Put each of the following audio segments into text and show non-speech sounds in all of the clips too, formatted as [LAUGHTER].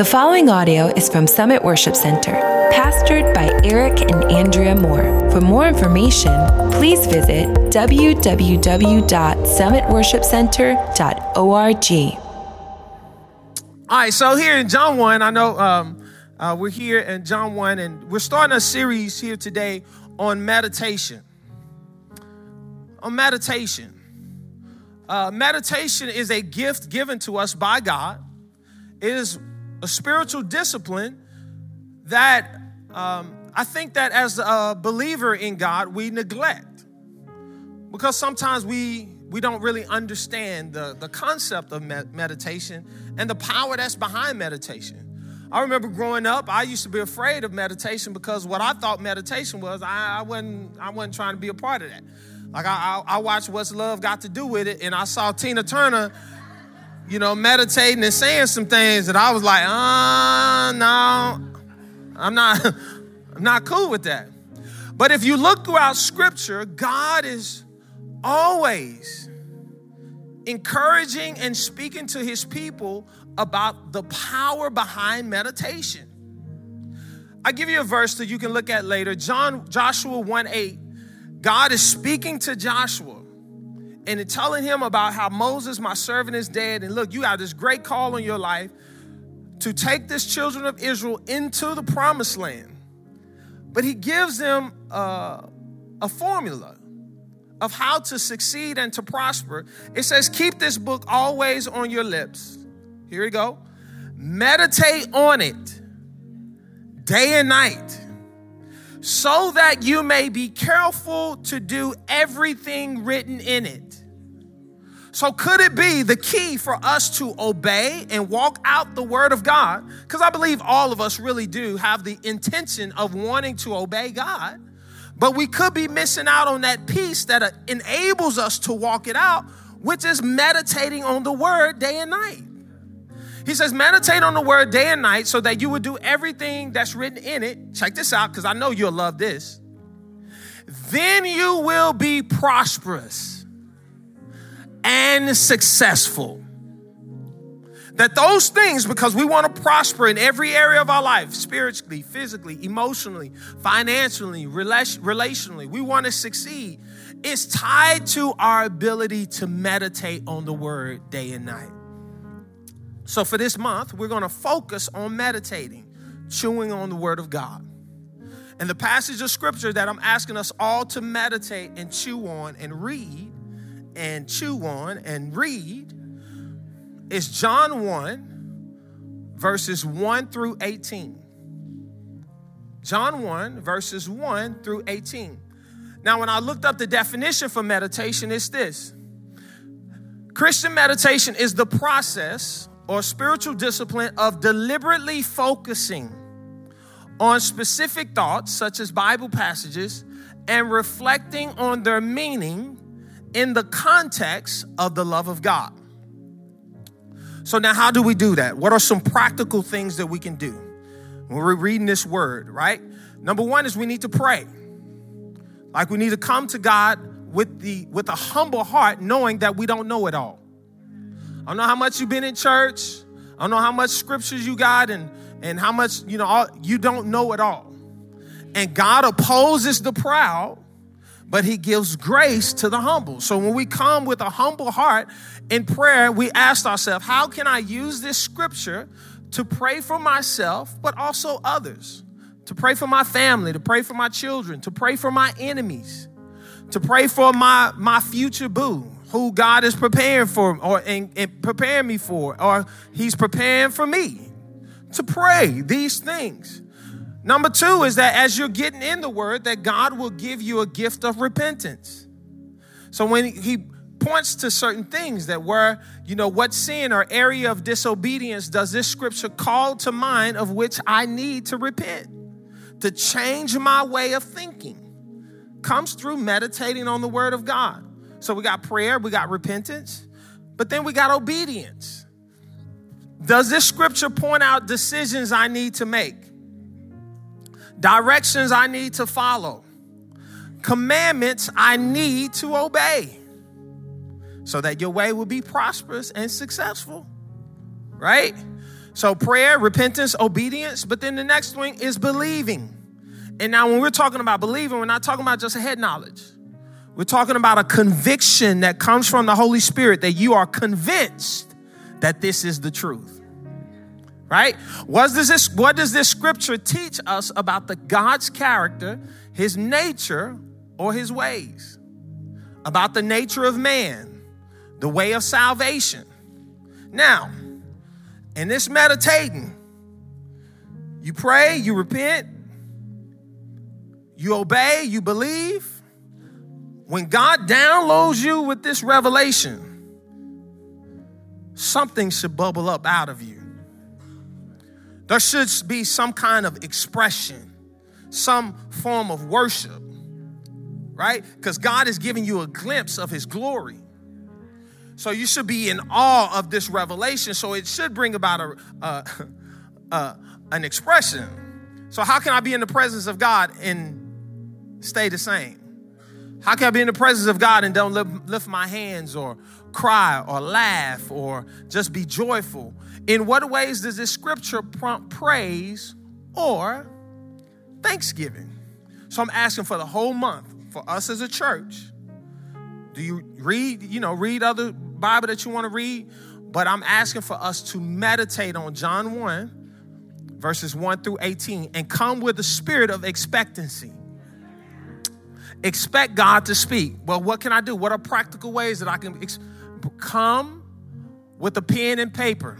The following audio is from Summit Worship Center, pastored by Eric and Andrea Moore. For more information, please visit www.summitworshipcenter.org. All right, so here in John 1, I know um, uh, we're here in John 1, and we're starting a series here today on meditation. On meditation. Uh, meditation is a gift given to us by God. It is a spiritual discipline that um, I think that as a believer in God, we neglect. Because sometimes we, we don't really understand the, the concept of med- meditation and the power that's behind meditation. I remember growing up, I used to be afraid of meditation because what I thought meditation was, I, I wasn't, I wasn't trying to be a part of that. Like I, I, I watched What's Love Got to Do with It, and I saw Tina Turner, you know, meditating and saying some things that I was like, uh, no, I'm not, [LAUGHS] I'm not cool with that. But if you look throughout Scripture, God is always encouraging and speaking to His people about the power behind meditation. I give you a verse that you can look at later. John Joshua 1 8 God is speaking to Joshua and telling him about how Moses, my servant, is dead. And look, you have this great call on your life to take this children of Israel into the promised land. But he gives them uh, a formula of how to succeed and to prosper. It says, Keep this book always on your lips. Here we go. Meditate on it day and night so that you may be careful to do everything written in it. So, could it be the key for us to obey and walk out the word of God? Because I believe all of us really do have the intention of wanting to obey God, but we could be missing out on that piece that uh, enables us to walk it out, which is meditating on the word day and night. He says, meditate on the word day and night so that you would do everything that's written in it. Check this out, because I know you'll love this. Then you will be prosperous and successful. That those things, because we want to prosper in every area of our life spiritually, physically, emotionally, financially, relationally, we want to succeed. It's tied to our ability to meditate on the word day and night. So, for this month, we're going to focus on meditating, chewing on the Word of God. And the passage of Scripture that I'm asking us all to meditate and chew on and read and chew on and read is John 1, verses 1 through 18. John 1, verses 1 through 18. Now, when I looked up the definition for meditation, it's this Christian meditation is the process or spiritual discipline of deliberately focusing on specific thoughts, such as Bible passages, and reflecting on their meaning in the context of the love of God. So, now how do we do that? What are some practical things that we can do when we're reading this word, right? Number one is we need to pray. Like we need to come to God with the with a humble heart, knowing that we don't know it all. I don't know how much you've been in church. I don't know how much scriptures you got and, and how much, you know, all, you don't know it all. And God opposes the proud, but he gives grace to the humble. So when we come with a humble heart in prayer, we ask ourselves, how can I use this scripture to pray for myself, but also others? To pray for my family, to pray for my children, to pray for my enemies, to pray for my, my future boo, who God is preparing for or and, and preparing me for, or He's preparing for me to pray these things. Number two is that as you're getting in the word, that God will give you a gift of repentance. So when He points to certain things that were, you know, what sin or area of disobedience does this scripture call to mind of which I need to repent, to change my way of thinking? Comes through meditating on the word of God. So we got prayer, we got repentance, but then we got obedience. Does this scripture point out decisions I need to make? Directions I need to follow? Commandments I need to obey? So that your way will be prosperous and successful, right? So prayer, repentance, obedience, but then the next thing is believing. And now when we're talking about believing, we're not talking about just head knowledge. We're talking about a conviction that comes from the Holy Spirit that you are convinced that this is the truth. Right? What does this, what does this scripture teach us about the God's character, his nature, or his ways? About the nature of man, the way of salvation. Now, in this meditating, you pray, you repent, you obey, you believe. When God downloads you with this revelation, something should bubble up out of you. There should be some kind of expression, some form of worship, right? Because God is giving you a glimpse of His glory. So you should be in awe of this revelation. So it should bring about [LAUGHS] a, an expression. So how can I be in the presence of God and stay the same? How can I be in the presence of God and don't lift my hands or cry or laugh or just be joyful? In what ways does this scripture prompt praise or thanksgiving? So I'm asking for the whole month for us as a church. Do you read, you know, read other Bible that you want to read? But I'm asking for us to meditate on John 1, verses 1 through 18, and come with a spirit of expectancy expect God to speak. Well, what can I do? What are practical ways that I can ex- come with a pen and paper?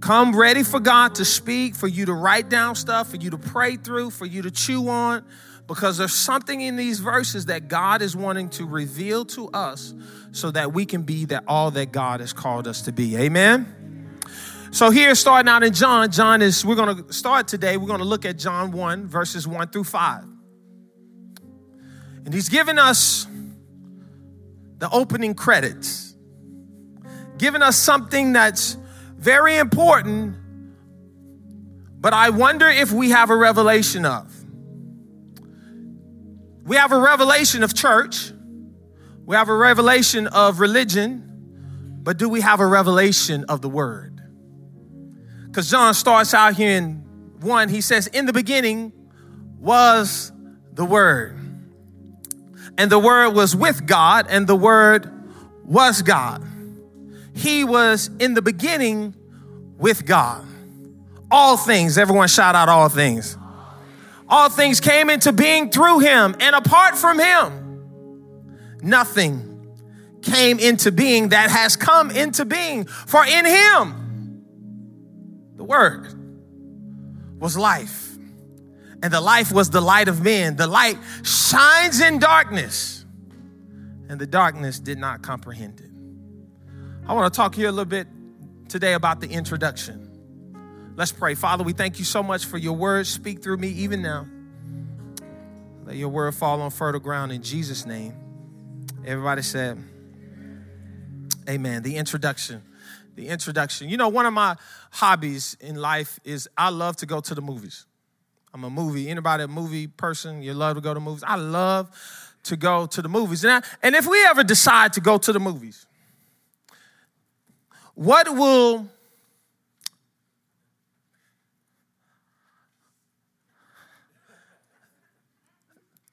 Come ready for God to speak, for you to write down stuff, for you to pray through, for you to chew on, because there's something in these verses that God is wanting to reveal to us so that we can be that all that God has called us to be. Amen. So here starting out in John, John is we're going to start today, we're going to look at John 1 verses 1 through 5. And he's given us the opening credits, giving us something that's very important, but I wonder if we have a revelation of. We have a revelation of church, we have a revelation of religion, but do we have a revelation of the word? Because John starts out here in one, he says, In the beginning was the word and the Word was with God, and the Word was God. He was in the beginning with God. All things, everyone shout out all things. All things came into being through him, and apart from him, nothing came into being that has come into being. For in him, the Word was life and the life was the light of men. The light shines in darkness, and the darkness did not comprehend it. I want to talk here a little bit today about the introduction. Let's pray. Father, we thank you so much for your word. Speak through me even now. Let your word fall on fertile ground in Jesus' name. Everybody said, Amen. The introduction. The introduction. You know, one of my hobbies in life is I love to go to the movies. I'm a movie. Anybody a movie person? You love to go to movies? I love to go to the movies. And, I, and if we ever decide to go to the movies, what will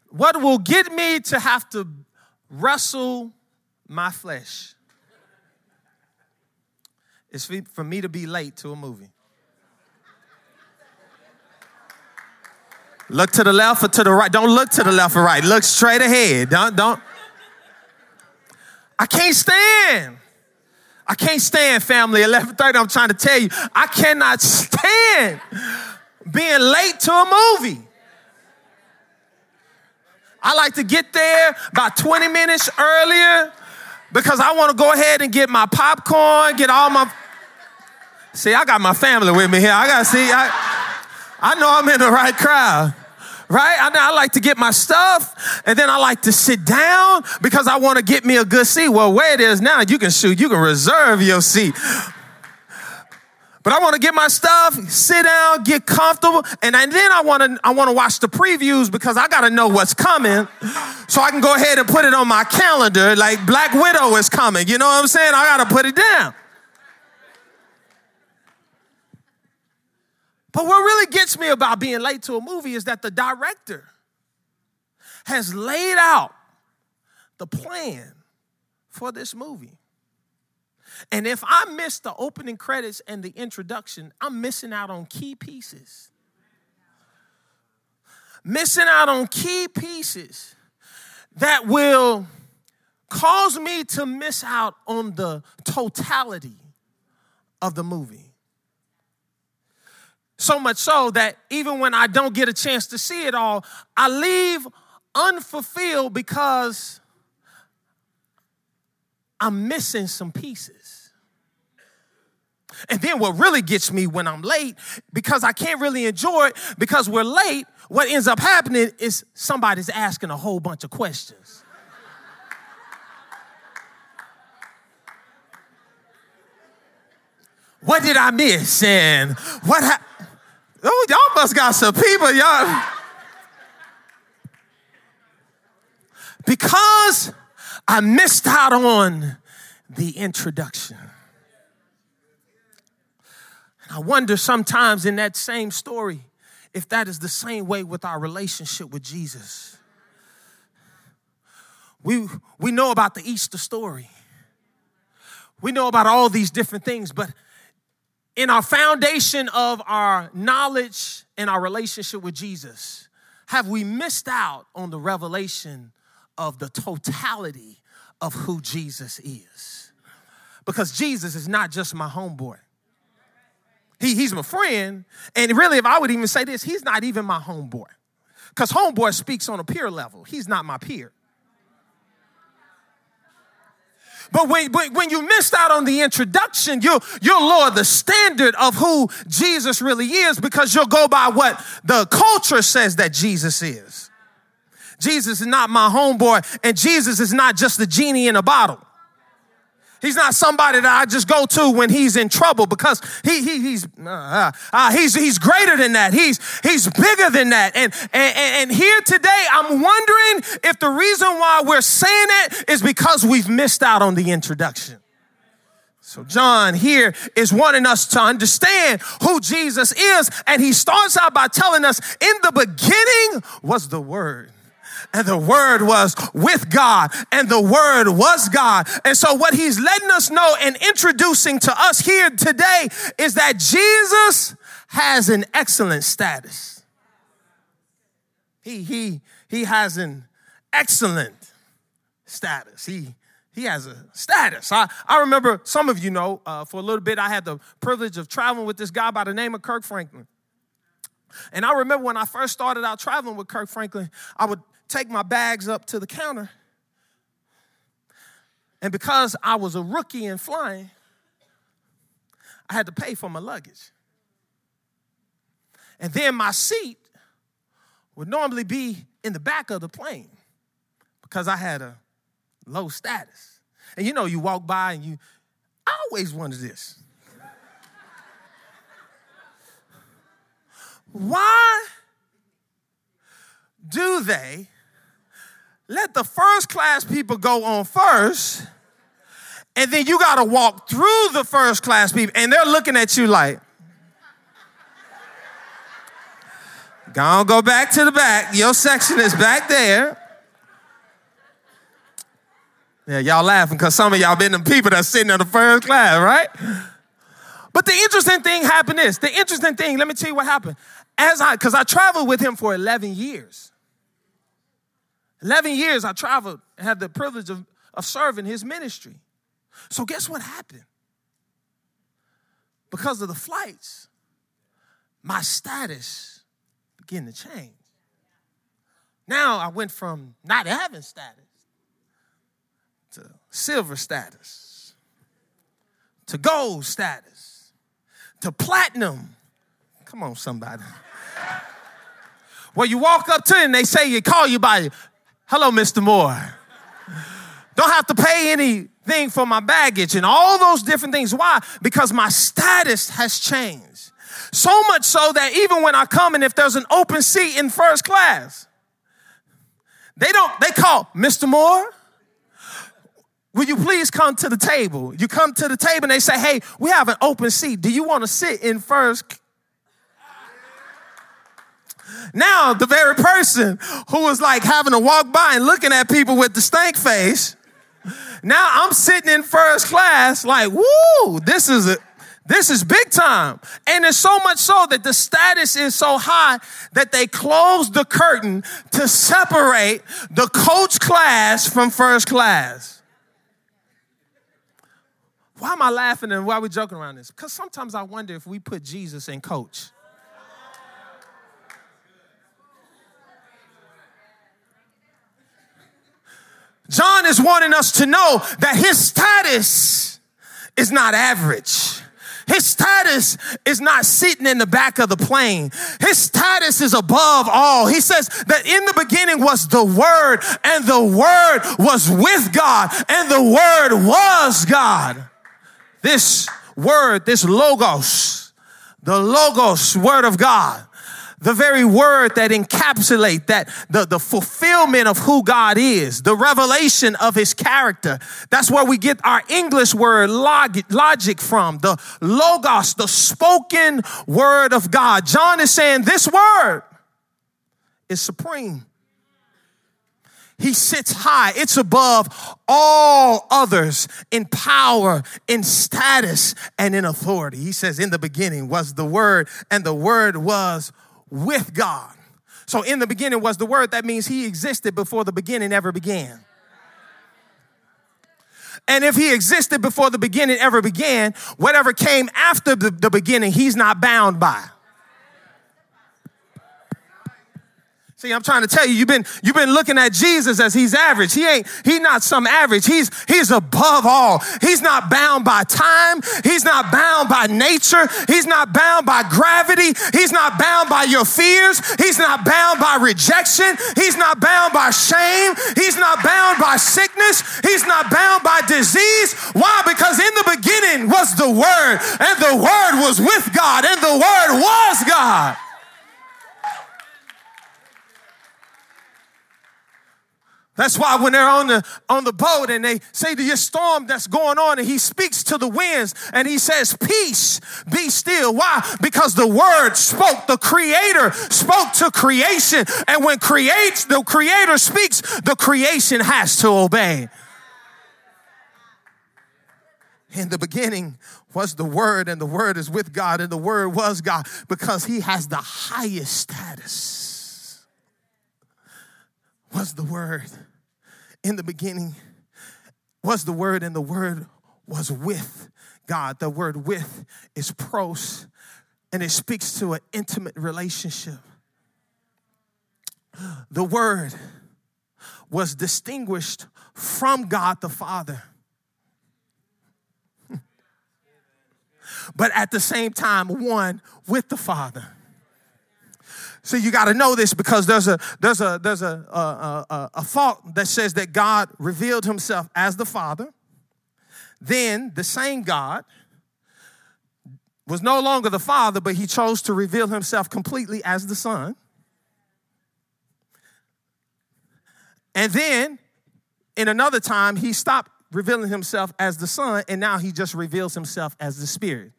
what will get me to have to wrestle my flesh is for me to be late to a movie. Look to the left or to the right. Don't look to the left or right. Look straight ahead. Don't, don't. I can't stand. I can't stand family 11:30. I'm trying to tell you, I cannot stand being late to a movie. I like to get there about 20 minutes earlier because I want to go ahead and get my popcorn, get all my. See, I got my family with me here. I got to see. I, I know I'm in the right crowd. Right? I, I like to get my stuff and then I like to sit down because I want to get me a good seat. Well, where it is now, you can shoot, you can reserve your seat. But I want to get my stuff, sit down, get comfortable, and then I want to I want to watch the previews because I got to know what's coming, so I can go ahead and put it on my calendar. Like Black Widow is coming, you know what I'm saying? I got to put it down. But what really gets me about being late to a movie is that the director has laid out the plan for this movie. And if I miss the opening credits and the introduction, I'm missing out on key pieces. Missing out on key pieces that will cause me to miss out on the totality of the movie. So much so that even when I don't get a chance to see it all, I leave unfulfilled because I'm missing some pieces. And then what really gets me when I'm late, because I can't really enjoy it, because we're late, what ends up happening is somebody's asking a whole bunch of questions. what did I miss? And what happened? Oh, y'all must got some people, y'all. Because I missed out on the introduction. And I wonder sometimes in that same story if that is the same way with our relationship with Jesus. We, we know about the Easter story. We know about all these different things, but in our foundation of our knowledge and our relationship with Jesus, have we missed out on the revelation of the totality of who Jesus is? Because Jesus is not just my homeboy. He, he's my friend. And really, if I would even say this, he's not even my homeboy. Because homeboy speaks on a peer level. He's not my peer. But when, when you missed out on the introduction, you, you'll lower the standard of who Jesus really is because you'll go by what the culture says that Jesus is. Jesus is not my homeboy, and Jesus is not just the genie in a bottle. He's not somebody that I just go to when he's in trouble because he, he he's uh, uh, he's he's greater than that. He's he's bigger than that. And, and and here today, I'm wondering if the reason why we're saying it is because we've missed out on the introduction. So John here is wanting us to understand who Jesus is, and he starts out by telling us, "In the beginning was the Word." And the word was with God and the word was God. And so what he's letting us know and introducing to us here today is that Jesus has an excellent status. He, he, he has an excellent status. He, he has a status. I, I remember some of you know, uh, for a little bit, I had the privilege of traveling with this guy by the name of Kirk Franklin. And I remember when I first started out traveling with Kirk Franklin, I would take my bags up to the counter. And because I was a rookie in flying, I had to pay for my luggage. And then my seat would normally be in the back of the plane because I had a low status. And you know, you walk by and you, I always wondered this. Why do they let the first class people go on first, and then you got to walk through the first class people, and they're looking at you like, go on, go back to the back. Your section is back there. Yeah, y'all laughing because some of y'all been the people that's sitting in the first class, right? But the interesting thing happened is the interesting thing, let me tell you what happened. As I, because I traveled with him for 11 years. 11 years I traveled and had the privilege of, of serving his ministry. So, guess what happened? Because of the flights, my status began to change. Now I went from not having status to silver status to gold status to platinum. Come on, somebody. [LAUGHS] Well, you walk up to them, they say you call you by Hello, Mr. Moore. Don't have to pay anything for my baggage and all those different things. Why? Because my status has changed. So much so that even when I come and if there's an open seat in first class, they don't, they call Mr. Moore. Will you please come to the table? You come to the table and they say, Hey, we have an open seat. Do you want to sit in first? Now, the very person who was like having to walk by and looking at people with the stank face, now I'm sitting in first class, like, woo, this is a this is big time. And it's so much so that the status is so high that they closed the curtain to separate the coach class from first class. Why am I laughing and why are we joking around this? Because sometimes I wonder if we put Jesus in coach. John is wanting us to know that his status is not average. His status is not sitting in the back of the plane. His status is above all. He says that in the beginning was the Word, and the Word was with God, and the Word was God. This Word, this Logos, the Logos, Word of God, the very word that encapsulate that the, the fulfillment of who God is, the revelation of his character. That's where we get our English word log, logic from, the logos, the spoken word of God. John is saying this word is supreme. He sits high. It's above all others in power, in status, and in authority. He says, In the beginning was the Word, and the Word was with God. So in the beginning was the word. That means he existed before the beginning ever began. And if he existed before the beginning ever began, whatever came after the, the beginning, he's not bound by. See, I'm trying to tell you, you've been you've been looking at Jesus as he's average. He ain't he's not some average. He's he's above all. He's not bound by time. He's not bound by nature. He's not bound by gravity. He's not bound by your fears. He's not bound by rejection. He's not bound by shame. He's not bound by sickness. He's not bound by disease. Why? Because in the beginning was the word, and the word was with God, and the word was God. That's why when they're on the on the boat and they say to your storm that's going on, and he speaks to the winds and he says, Peace, be still. Why? Because the word spoke, the creator spoke to creation. And when creates the creator speaks, the creation has to obey. In the beginning was the Word, and the Word is with God, and the Word was God because He has the highest status. Was the Word in the beginning was the Word, and the Word was with God. The word with is pros, and it speaks to an intimate relationship. The Word was distinguished from God the Father. [LAUGHS] But at the same time, one with the Father. So you got to know this because there's a there's a there's a a, a a thought that says that God revealed Himself as the Father. Then the same God was no longer the Father, but He chose to reveal Himself completely as the Son. And then in another time, He stopped revealing Himself as the Son, and now He just reveals Himself as the Spirit,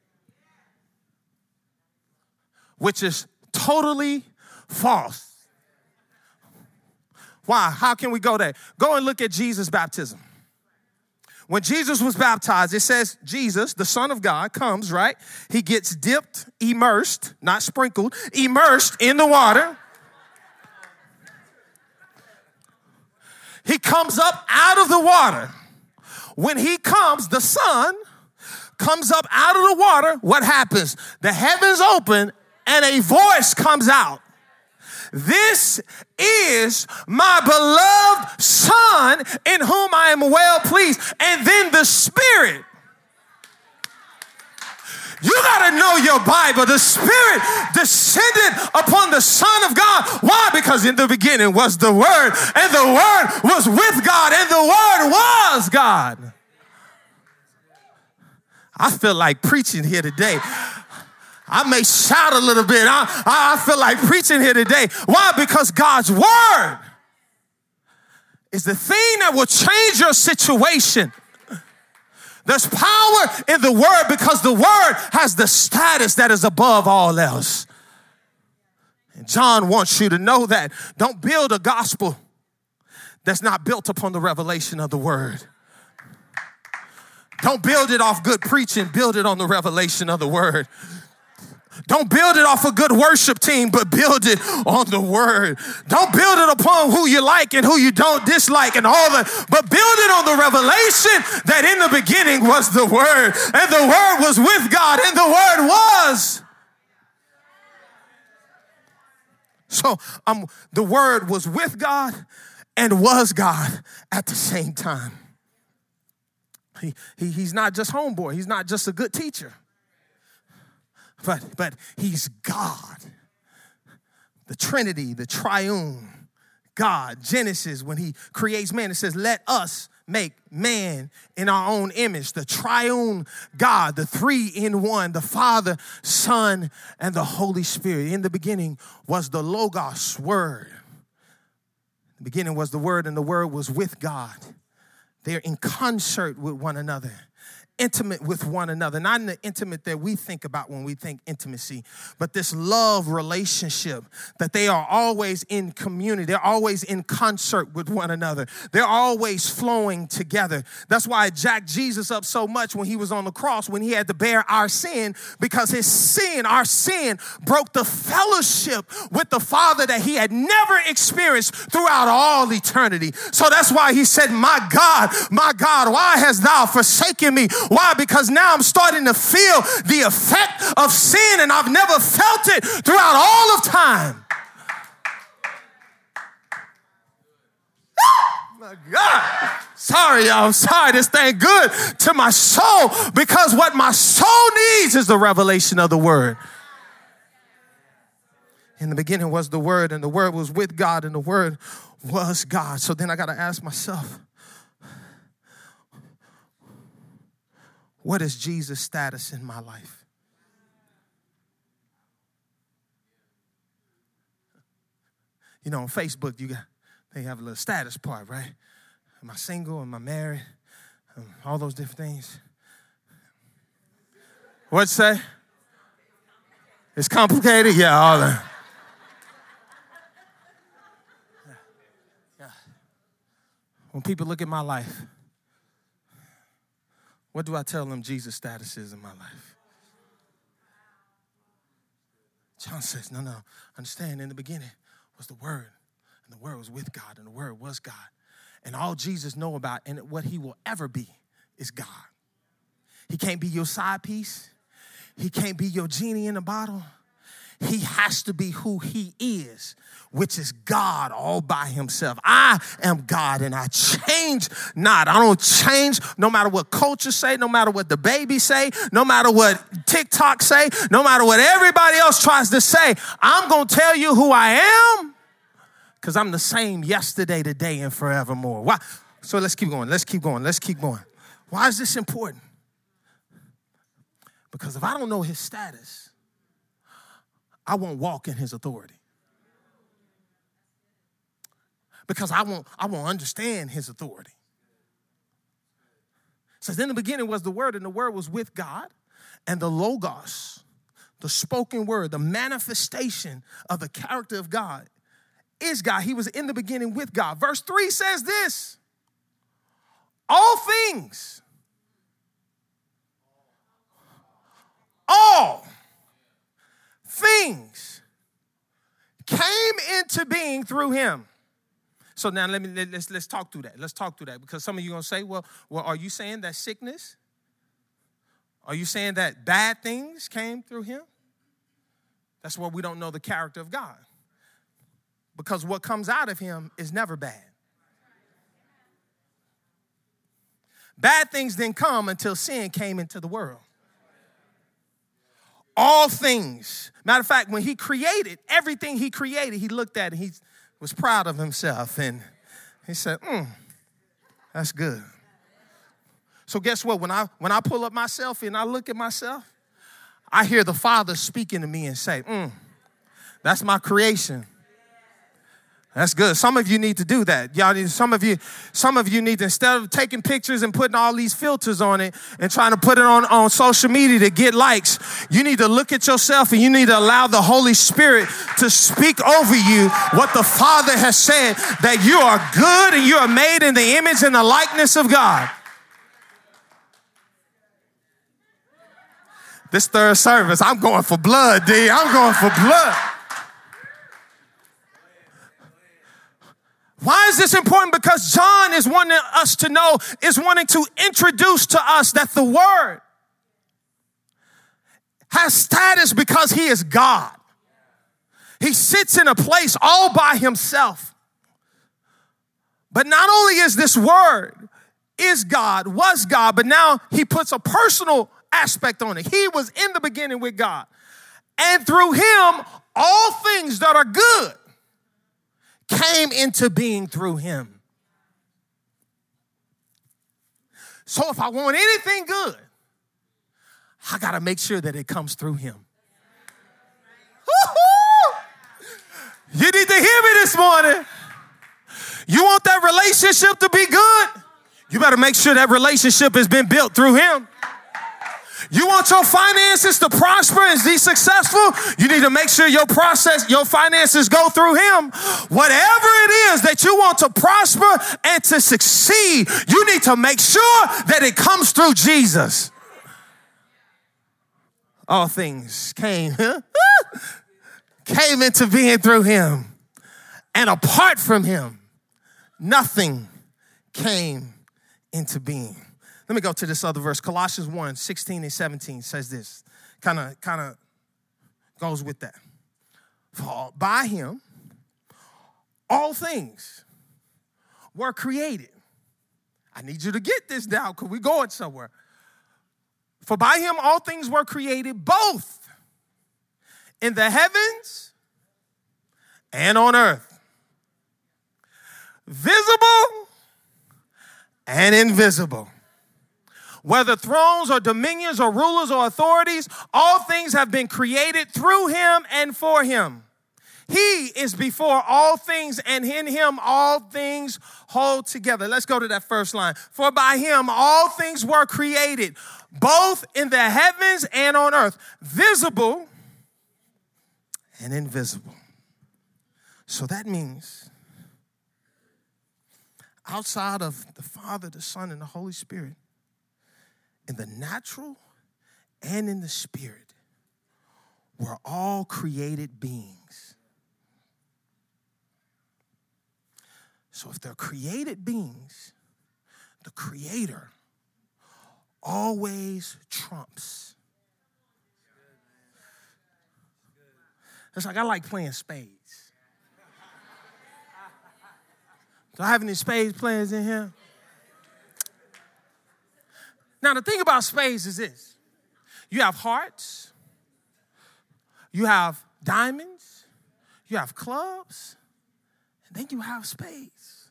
which is totally false. Why? How can we go there? Go and look at Jesus' baptism. When Jesus was baptized, it says Jesus, the Son of God, comes, right? He gets dipped, immersed, not sprinkled, immersed in the water. He comes up out of the water. When he comes, the Son comes up out of the water. What happens? The heavens open and a voice comes out. This is my beloved Son in whom I am well pleased. And then the Spirit. You got to know your Bible. The Spirit descended upon the Son of God. Why? Because in the beginning was the Word, and the Word was with God, and the Word was God. I feel like preaching here today. I may shout a little bit. I, I feel like preaching here today. Why? Because God's word is the thing that will change your situation. There's power in the word because the word has the status that is above all else. And John wants you to know that. Don't build a gospel that's not built upon the revelation of the word. Don't build it off good preaching, build it on the revelation of the word. Don't build it off a good worship team, but build it on the word. Don't build it upon who you like and who you don't dislike and all that, but build it on the revelation that in the beginning was the word, and the word was with God, and the word was. So um, the word was with God and was God at the same time. He, he, he's not just homeboy, he's not just a good teacher but, but he's God. The Trinity, the triune God. Genesis, when he creates man, it says, Let us make man in our own image. The triune God, the three in one, the Father, Son, and the Holy Spirit. In the beginning was the Logos Word. The beginning was the Word, and the Word was with God. They're in concert with one another intimate with one another, not in the intimate that we think about when we think intimacy, but this love relationship that they are always in community. They're always in concert with one another. They're always flowing together. That's why it jacked Jesus up so much when he was on the cross, when he had to bear our sin, because his sin, our sin, broke the fellowship with the Father that he had never experienced throughout all eternity. So that's why he said, My God, my God, why hast thou forsaken me? Why? Because now I'm starting to feel the effect of sin and I've never felt it throughout all of time. [GASPS] my God. Sorry, y'all. I'm sorry. This thing good to my soul because what my soul needs is the revelation of the word. In the beginning was the word, and the word was with God, and the word was God. So then I got to ask myself, What is Jesus' status in my life? You know, on Facebook, you got they have a little status part, right? Am I single? Am I married? Um, all those different things. What'd say? It's complicated? Yeah, all that. Yeah. When people look at my life, what do I tell them Jesus' status is in my life? John says, No, no, understand in the beginning was the Word, and the Word was with God, and the Word was God. And all Jesus know about and what he will ever be is God. He can't be your side piece. He can't be your genie in a bottle. He has to be who he is, which is God all by himself. I am God and I change not. I don't change no matter what culture say, no matter what the baby say, no matter what TikTok say, no matter what everybody else tries to say. I'm going to tell you who I am because I'm the same yesterday, today, and forevermore. Why? So let's keep going. Let's keep going. Let's keep going. Why is this important? Because if I don't know his status, I won't walk in his authority. Because I won't, I won't understand his authority. It says, in the beginning was the word, and the word was with God, and the Logos, the spoken word, the manifestation of the character of God is God. He was in the beginning with God. Verse 3 says this all things, all things came into being through him. So now let me let, us let's talk through that. Let's talk through that because some of you are gonna say, well, well, are you saying that sickness? Are you saying that bad things came through him? That's where we don't know the character of God. Because what comes out of him is never bad. Bad things didn't come until sin came into the world all things. Matter of fact, when he created everything he created, he looked at it, he was proud of himself and he said, mm, that's good. So guess what? When I when I pull up my selfie and I look at myself, I hear the Father speaking to me and say, mm, that's my creation. That's good. Some of you need to do that. Y'all need, some of you, some of you need to, instead of taking pictures and putting all these filters on it and trying to put it on, on social media to get likes, you need to look at yourself and you need to allow the Holy Spirit to speak over you what the Father has said that you are good and you are made in the image and the likeness of God. This third service, I'm going for blood, D. I'm going for blood. Why is this important? Because John is wanting us to know, is wanting to introduce to us that the Word has status because He is God. He sits in a place all by Himself. But not only is this Word, is God, was God, but now He puts a personal aspect on it. He was in the beginning with God. And through Him, all things that are good came into being through him. So if I want anything good, I got to make sure that it comes through him. You need to hear me this morning. You want that relationship to be good? You better make sure that relationship has been built through him. You want your finances to prosper and be successful? You need to make sure your process, your finances go through Him. Whatever it is that you want to prosper and to succeed, you need to make sure that it comes through Jesus. All things came, [LAUGHS] came into being through Him. And apart from Him, nothing came into being. Let me go to this other verse. Colossians 1 16 and 17 says this. Kind of, kind of goes with that. For by him, all things were created. I need you to get this down because we're going somewhere. For by him all things were created, both in the heavens and on earth, visible and invisible whether thrones or dominions or rulers or authorities, all things have been created through him and for him. He is before all things, and in him all things hold together. Let's go to that first line. For by him all things were created, both in the heavens and on earth, visible and invisible. So that means outside of the Father, the Son, and the Holy Spirit, in the natural and in the spirit, we're all created beings. So if they're created beings, the creator always trumps. It's like I like playing spades. Do I have any spades players in here? Now, the thing about spades is this you have hearts, you have diamonds, you have clubs, and then you have spades.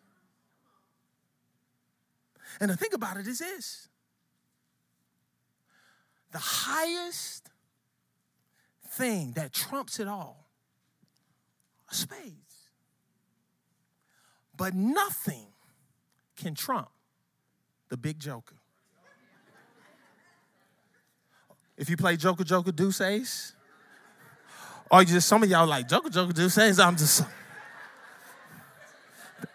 And the thing about it is this the highest thing that trumps it all are spades. But nothing can trump the big joker. If you play Joker, Joker, Deuce Ace, or you just some of y'all like Joker, Joker, Deuce Ace. I'm just,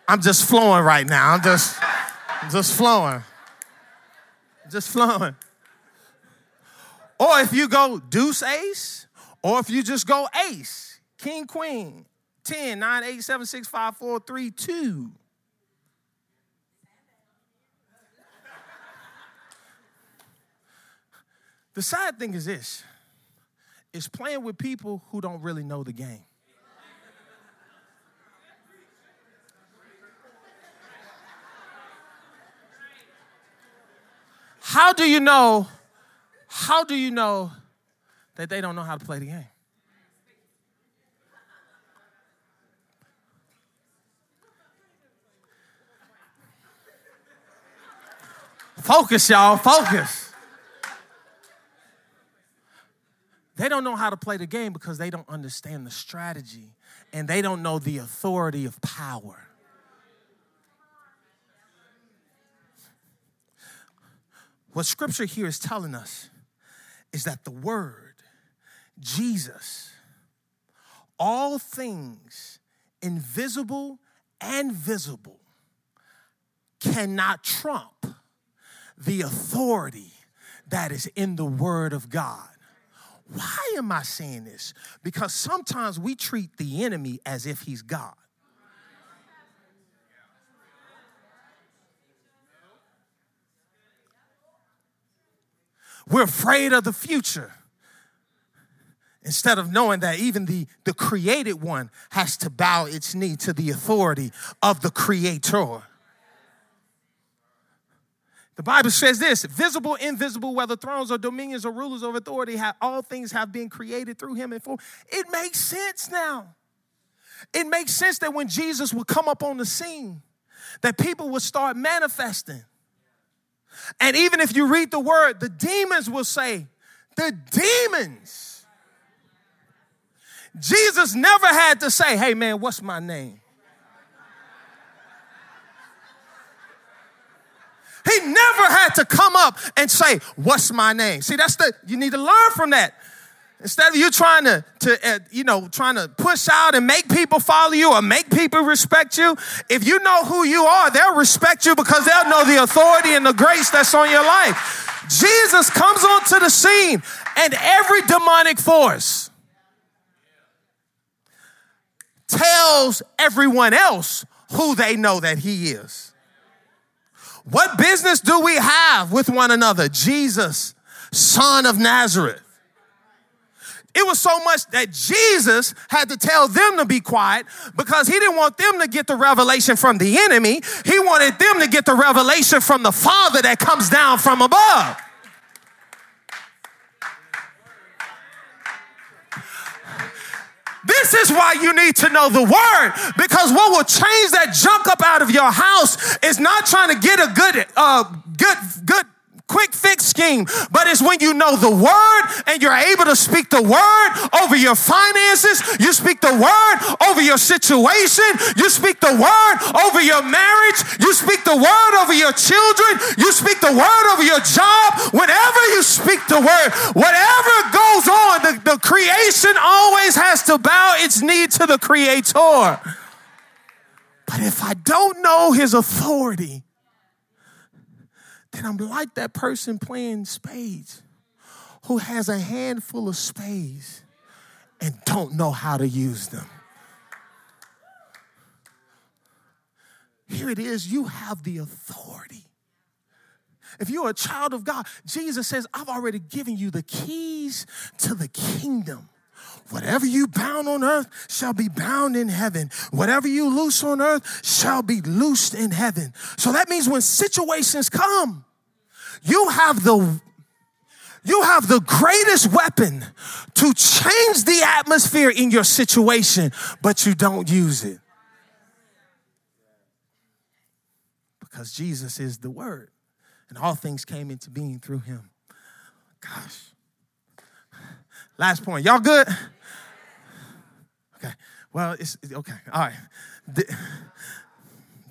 I'm just flowing right now. I'm just, just flowing, just flowing. Or if you go Deuce Ace, or if you just go Ace, King Queen, 10, 9, 8, 7, 6, 5, 4, 3, 2. The sad thing is this is playing with people who don't really know the game. How do you know? How do you know that they don't know how to play the game? Focus, y'all, focus. They don't know how to play the game because they don't understand the strategy and they don't know the authority of power. What scripture here is telling us is that the word, Jesus, all things invisible and visible cannot trump the authority that is in the word of God. Why am I saying this? Because sometimes we treat the enemy as if he's God. We're afraid of the future instead of knowing that even the, the created one has to bow its knee to the authority of the creator. The Bible says this visible, invisible, whether thrones or dominions or rulers of authority, all things have been created through him and for. It makes sense now. It makes sense that when Jesus would come up on the scene, that people would start manifesting. And even if you read the word, the demons will say, the demons. Jesus never had to say, hey man, what's my name? He never had to come up and say, What's my name? See, that's the, you need to learn from that. Instead of you trying to, to uh, you know, trying to push out and make people follow you or make people respect you, if you know who you are, they'll respect you because they'll know the authority and the grace that's on your life. Jesus comes onto the scene and every demonic force tells everyone else who they know that he is. What business do we have with one another? Jesus, son of Nazareth. It was so much that Jesus had to tell them to be quiet because he didn't want them to get the revelation from the enemy. He wanted them to get the revelation from the Father that comes down from above. This is why you need to know the word because what will change that junk up out of your house is not trying to get a good, uh, good, good quick fix scheme, but it's when you know the word and you're able to speak the word over your finances, you speak the word over your situation, you speak the word over your marriage, you speak the word over your children, you speak the word over your job. Whenever you speak the word, whatever goes on, the, the creation always has to bow its knee to the creator. But if I don't know his authority, then I'm like that person playing spades who has a handful of spades and don't know how to use them. Here it is, you have the authority. If you're a child of God, Jesus says, I've already given you the keys to the kingdom. Whatever you bound on earth shall be bound in heaven. Whatever you loose on earth shall be loosed in heaven. So that means when situations come, you have the you have the greatest weapon to change the atmosphere in your situation, but you don't use it. Because Jesus is the Word, and all things came into being through Him. Gosh. Last point. Y'all good? Okay. Well, it's okay. All right. I'm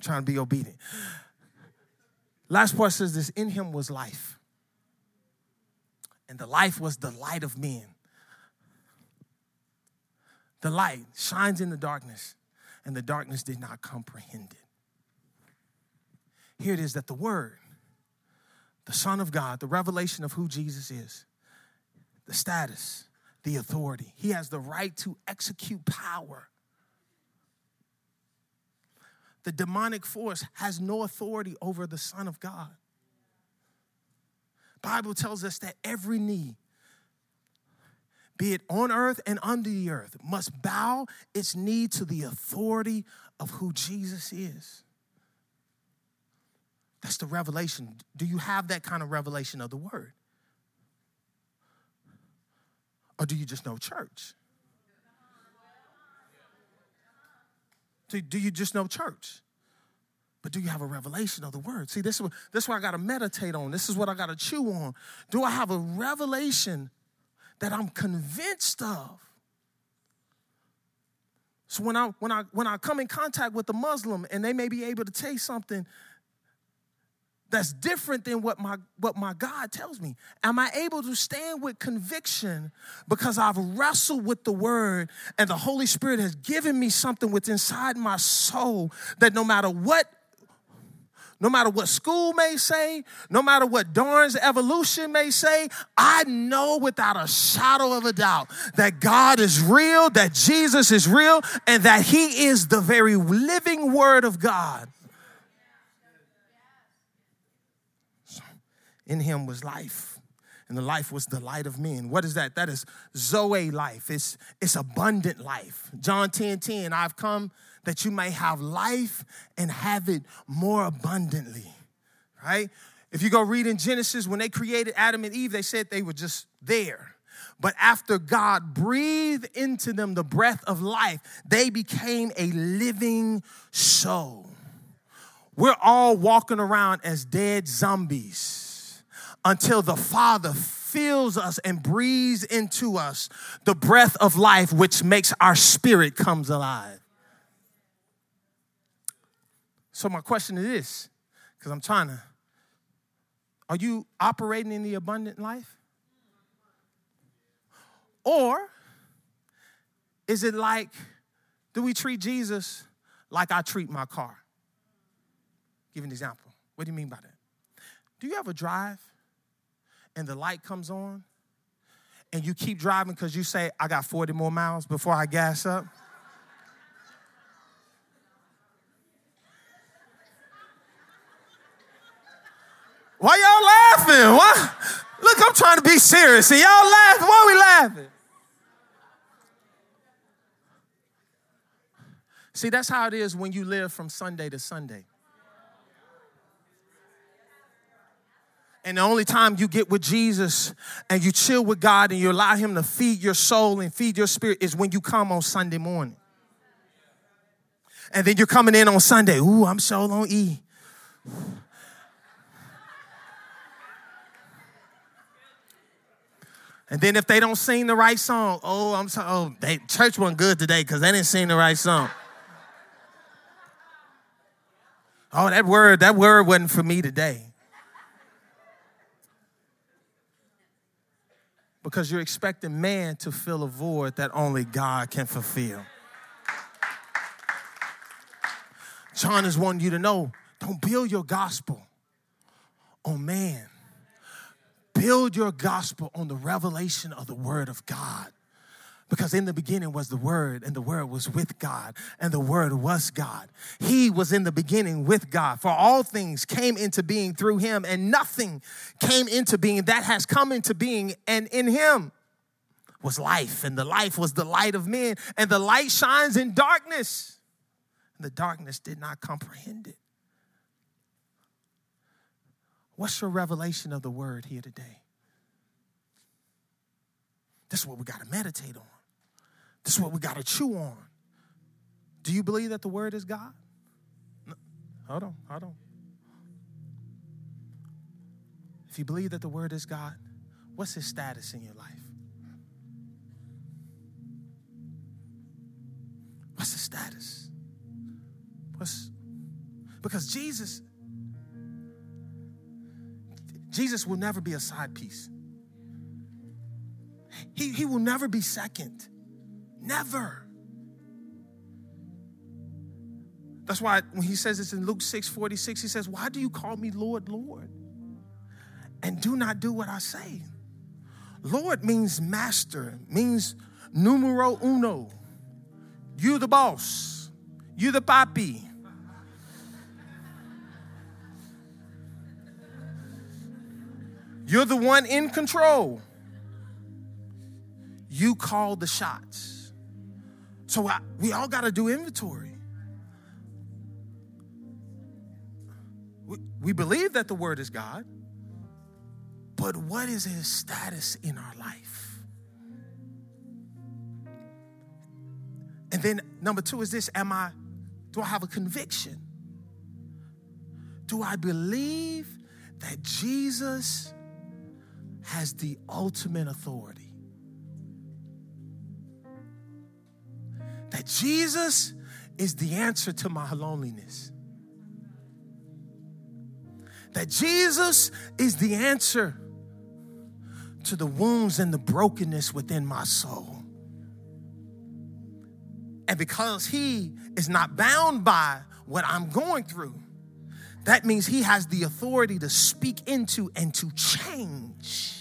trying to be obedient. Last part says this In him was life, and the life was the light of men. The light shines in the darkness, and the darkness did not comprehend it. Here it is that the Word, the Son of God, the revelation of who Jesus is, the status, the authority. He has the right to execute power. The demonic force has no authority over the Son of God. Bible tells us that every knee, be it on earth and under the earth, must bow its knee to the authority of who Jesus is. That's the revelation. Do you have that kind of revelation of the word? Or do you just know church? Do, you just know church? But do you have a revelation of the word? See, this is what, this is what I got to meditate on. This is what I got to chew on. Do I have a revelation that I'm convinced of. So when I when I when I come in contact with a Muslim and they may be able to say something that's different than what my what my God tells me, am I able to stand with conviction because I've wrestled with the word and the Holy Spirit has given me something within inside my soul that no matter what no matter what school may say, no matter what Darwin's evolution may say, I know without a shadow of a doubt that God is real, that Jesus is real, and that He is the very living Word of God. In Him was life, and the life was the light of men. What is that? That is Zoe life, it's, it's abundant life. John 10 10, I've come that you may have life and have it more abundantly, right? If you go read in Genesis, when they created Adam and Eve, they said they were just there. But after God breathed into them the breath of life, they became a living soul. We're all walking around as dead zombies until the Father fills us and breathes into us the breath of life, which makes our spirit comes alive. So my question is this, because I'm trying to, are you operating in the abundant life? Or is it like, do we treat Jesus like I treat my car? Give an example. What do you mean by that? Do you ever drive and the light comes on and you keep driving because you say, I got 40 more miles before I gas up? Why y'all laughing? Why? Look, I'm trying to be serious, and y'all laughing. Why are we laughing? See, that's how it is when you live from Sunday to Sunday. And the only time you get with Jesus and you chill with God and you allow Him to feed your soul and feed your spirit is when you come on Sunday morning. And then you're coming in on Sunday. Ooh, I'm so on E. And then if they don't sing the right song, oh, I'm sorry, oh, they, church wasn't good today because they didn't sing the right song. Oh, that word, that word wasn't for me today. Because you're expecting man to fill a void that only God can fulfill. John is wanting you to know don't build your gospel on man build your gospel on the revelation of the Word of God. Because in the beginning was the Word, and the Word was with God, and the Word was God. He was in the beginning with God. For all things came into being through Him, and nothing came into being that has come into being, and in Him was life, and the life was the light of men, and the light shines in darkness. And the darkness did not comprehend it. What's your revelation of the word here today? This is what we got to meditate on. This is what we got to chew on. Do you believe that the word is God? No. Hold on, hold on. If you believe that the word is God, what's his status in your life? What's his status? What's because Jesus Jesus will never be a side piece. He, he will never be second. Never. That's why when he says this in Luke 6 46, he says, Why do you call me Lord, Lord? And do not do what I say. Lord means master, means numero uno. You the boss. You the papi. You're the one in control. You call the shots. So I, we all got to do inventory. We, we believe that the word is God, but what is his status in our life? And then number two is this Am I, do I have a conviction? Do I believe that Jesus has the ultimate authority. That Jesus is the answer to my loneliness. That Jesus is the answer to the wounds and the brokenness within my soul. And because He is not bound by what I'm going through, that means He has the authority to speak into and to change.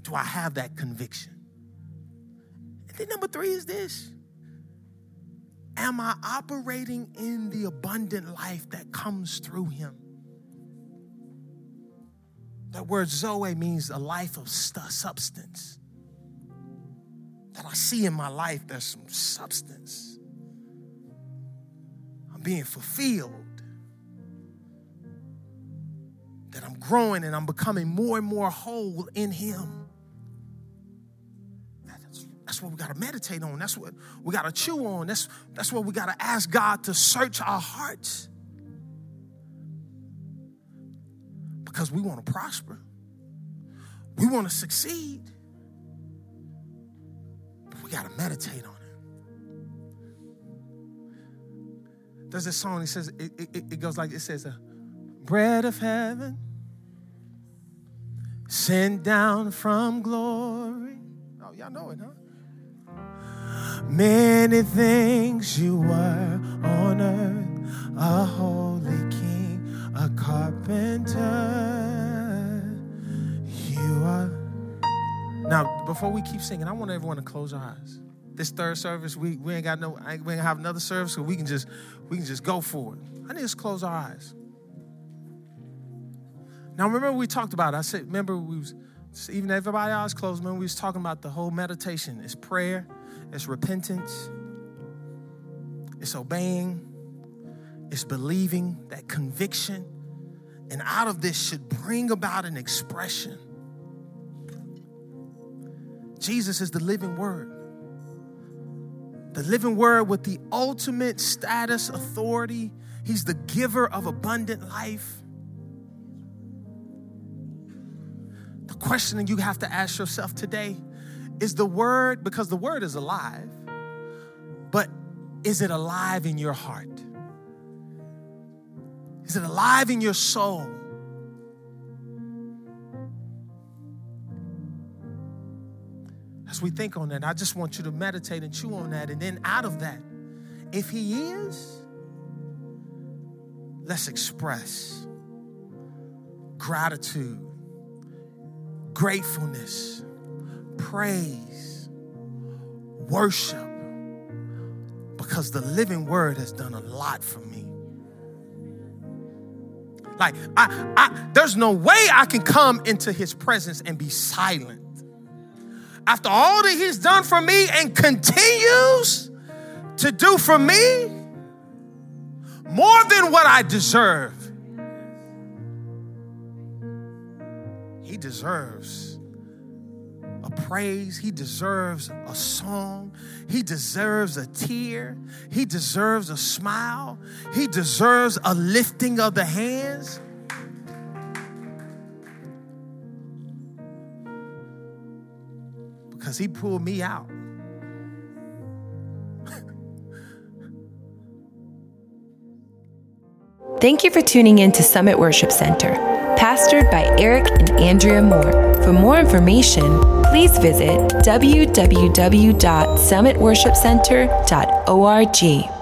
Do I have that conviction? Then number three is this Am I operating in the abundant life that comes through Him? That word Zoe means a life of substance. That I see in my life, there's some substance. I'm being fulfilled. That I'm growing and I'm becoming more and more whole in Him. That's what we got to meditate on. That's what we got to chew on. That's, that's what we got to ask God to search our hearts. because we want to prosper. We want to succeed. But we got to meditate on it. There's this song, it says, it, it, it goes like, it says, uh, bread of heaven, sent down from glory. Oh, y'all know it, huh? Many things you were on earth, a holy king a carpenter. You are. Now, before we keep singing, I want everyone to close our eyes. This third service, we, we ain't got no, we ain't gonna have another service, so we can just we can just go for it. I need us to close our eyes. Now, remember we talked about it. I said, remember we was even everybody eyes closed. Remember we was talking about the whole meditation. It's prayer, it's repentance, it's obeying, it's believing, that conviction. And out of this should bring about an expression. Jesus is the living word. The living word with the ultimate status, authority. He's the giver of abundant life. The question that you have to ask yourself today is the word, because the word is alive, but is it alive in your heart? Is it alive in your soul? As we think on that, I just want you to meditate and chew on that. And then out of that, if He is, let's express gratitude, gratefulness, praise, worship, because the living word has done a lot for me. Like, I, I, there's no way I can come into his presence and be silent. After all that he's done for me and continues to do for me, more than what I deserve, he deserves a praise. He deserves a song. He deserves a tear. He deserves a smile. He deserves a lifting of the hands. Because he pulled me out. Thank you for tuning in to Summit Worship Center, pastored by Eric and Andrea Moore. For more information, please visit www.summitworshipcenter.org.